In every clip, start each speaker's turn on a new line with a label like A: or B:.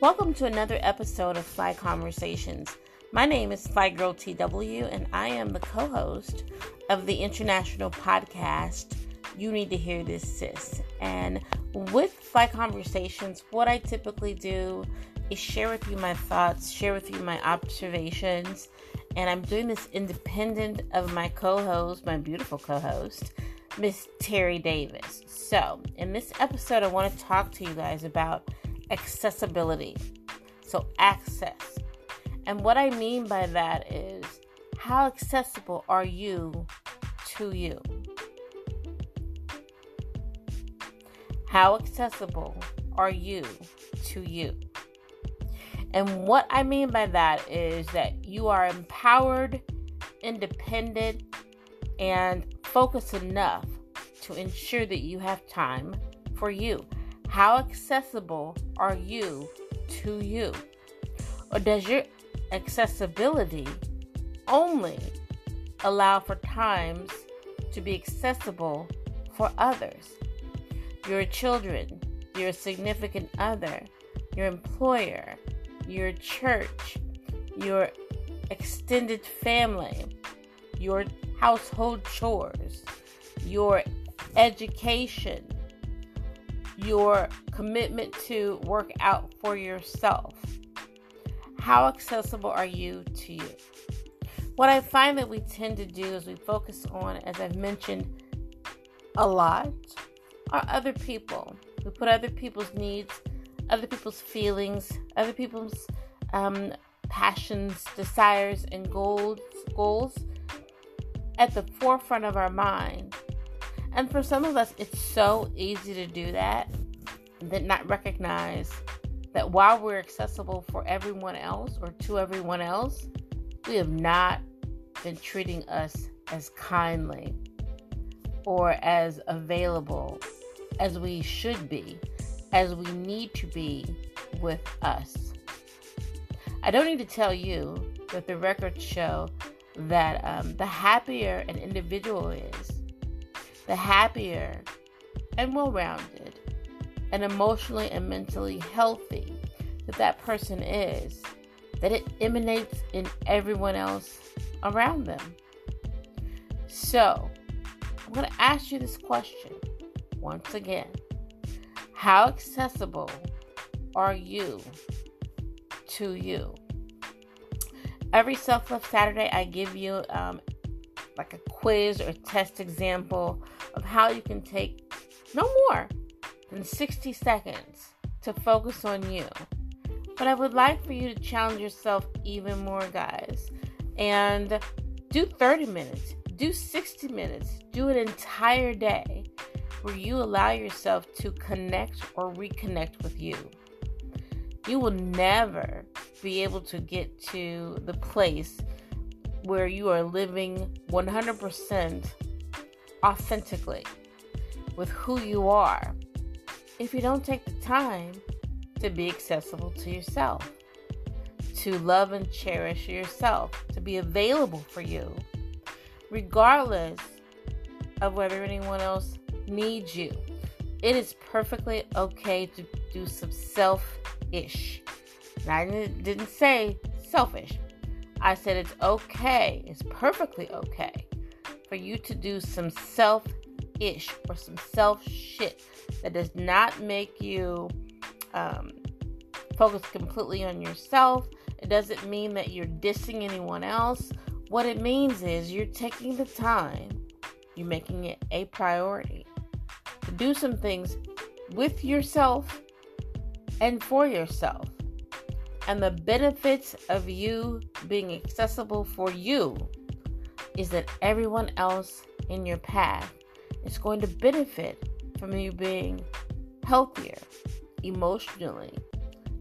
A: Welcome to another episode of Fly Conversations. My name is Fly Girl TW, and I am the co host of the international podcast, You Need to Hear This Sis. And with Fly Conversations, what I typically do is share with you my thoughts, share with you my observations, and I'm doing this independent of my co host, my beautiful co host, Miss Terry Davis. So, in this episode, I want to talk to you guys about accessibility. So, access. And what I mean by that is how accessible are you to you? How accessible are you to you? And what I mean by that is that you are empowered, independent, and focused enough to ensure that you have time for you. How accessible are you to you? Or does your accessibility only allow for times to be accessible for others? Your children, your significant other, your employer, your church, your extended family, your household chores, your education, your commitment to work out for yourself. How accessible are you to you? What I find that we tend to do is we focus on, as I've mentioned a lot, are other people. We put other people's needs other people's feelings, other people's um, passions, desires, and goals, goals at the forefront of our mind. And for some of us, it's so easy to do that, that not recognize that while we're accessible for everyone else or to everyone else, we have not been treating us as kindly or as available as we should be as we need to be with us. I don't need to tell you that the records show that um, the happier an individual is, the happier and well rounded and emotionally and mentally healthy that that person is, that it emanates in everyone else around them. So, I'm going to ask you this question once again. How accessible are you to you? Every Self Love Saturday, I give you um, like a quiz or test example of how you can take no more than 60 seconds to focus on you. But I would like for you to challenge yourself even more, guys, and do 30 minutes, do 60 minutes, do an entire day where you allow yourself to connect or reconnect with you. You will never be able to get to the place where you are living 100% authentically with who you are if you don't take the time to be accessible to yourself, to love and cherish yourself, to be available for you, regardless of whether anyone else needs you. It is perfectly okay to do some self ish. I didn't say selfish. I said it's okay, it's perfectly okay for you to do some self ish or some self shit that does not make you um, focus completely on yourself. It doesn't mean that you're dissing anyone else. What it means is you're taking the time, you're making it a priority to do some things with yourself and for yourself. And the benefits of you being accessible for you is that everyone else in your path is going to benefit from you being healthier emotionally,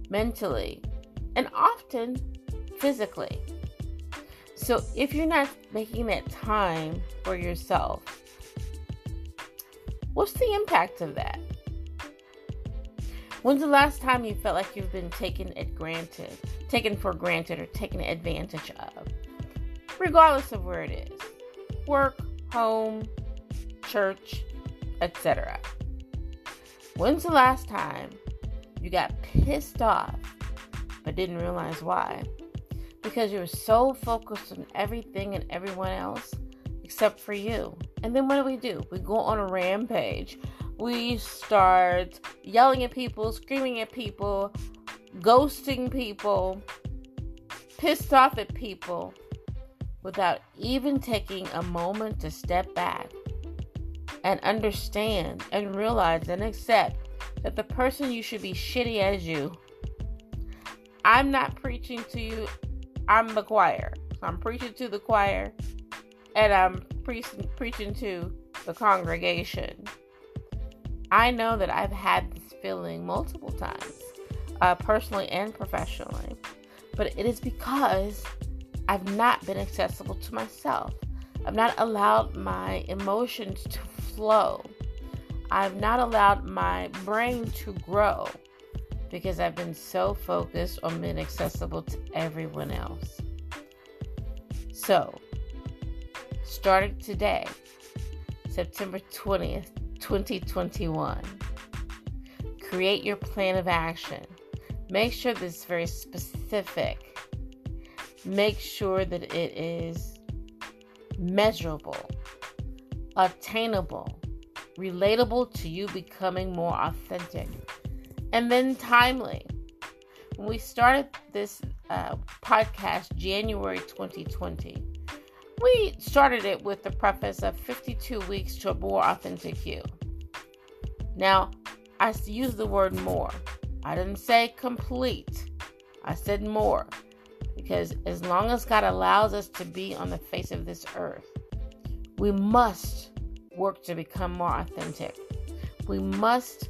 A: mentally, and often physically. So if you're not making that time for yourself, What's the impact of that? When's the last time you felt like you've been taken at granted, taken for granted, or taken advantage of? Regardless of where it is work, home, church, etc. When's the last time you got pissed off but didn't realize why. Because you were so focused on everything and everyone else except for you. And then what do we do? We go on a rampage. We start yelling at people, screaming at people, ghosting people, pissed off at people without even taking a moment to step back and understand and realize and accept that the person you should be shitty as you. I'm not preaching to you, I'm the choir. I'm preaching to the choir and I'm pre- preaching to the congregation. I know that I've had this feeling multiple times, uh, personally and professionally, but it is because I've not been accessible to myself. I've not allowed my emotions to flow. I've not allowed my brain to grow because I've been so focused on being accessible to everyone else. So, starting today, September 20th, 2021, create your plan of action. Make sure that it's very specific. Make sure that it is measurable attainable, relatable to you becoming more authentic, and then timely. When we started this uh, podcast January 2020, we started it with the preface of 52 weeks to a more authentic you. Now, I use the word more. I didn't say complete. I said more. Because as long as God allows us to be on the face of this earth, we must work to become more authentic. We must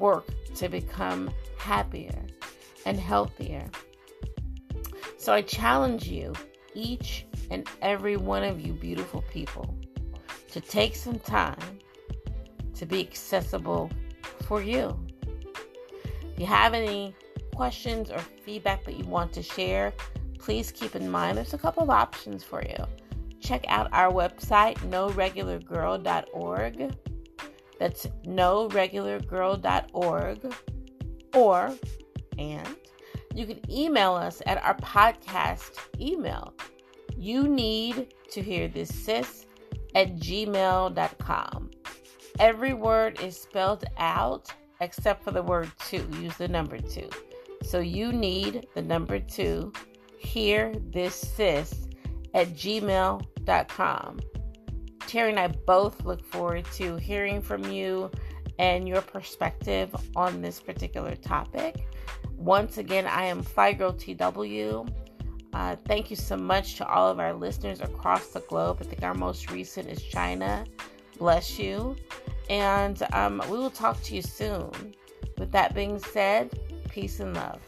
A: work to become happier and healthier. So I challenge you, each and every one of you beautiful people, to take some time to be accessible for you. If you have any questions or feedback that you want to share, please keep in mind there's a couple of options for you check out our website, noregulargirl.org. That's noregulargirl.org. Or, and you can email us at our podcast email. You need to hear this, sis, at gmail.com. Every word is spelled out except for the word two. Use the number two. So you need the number two. Hear this, sis, at gmail.com com. Terry and I both look forward to hearing from you and your perspective on this particular topic. Once again, I am Fly Girl TW. Uh, thank you so much to all of our listeners across the globe. I think our most recent is China. Bless you. And um, we will talk to you soon. With that being said, peace and love.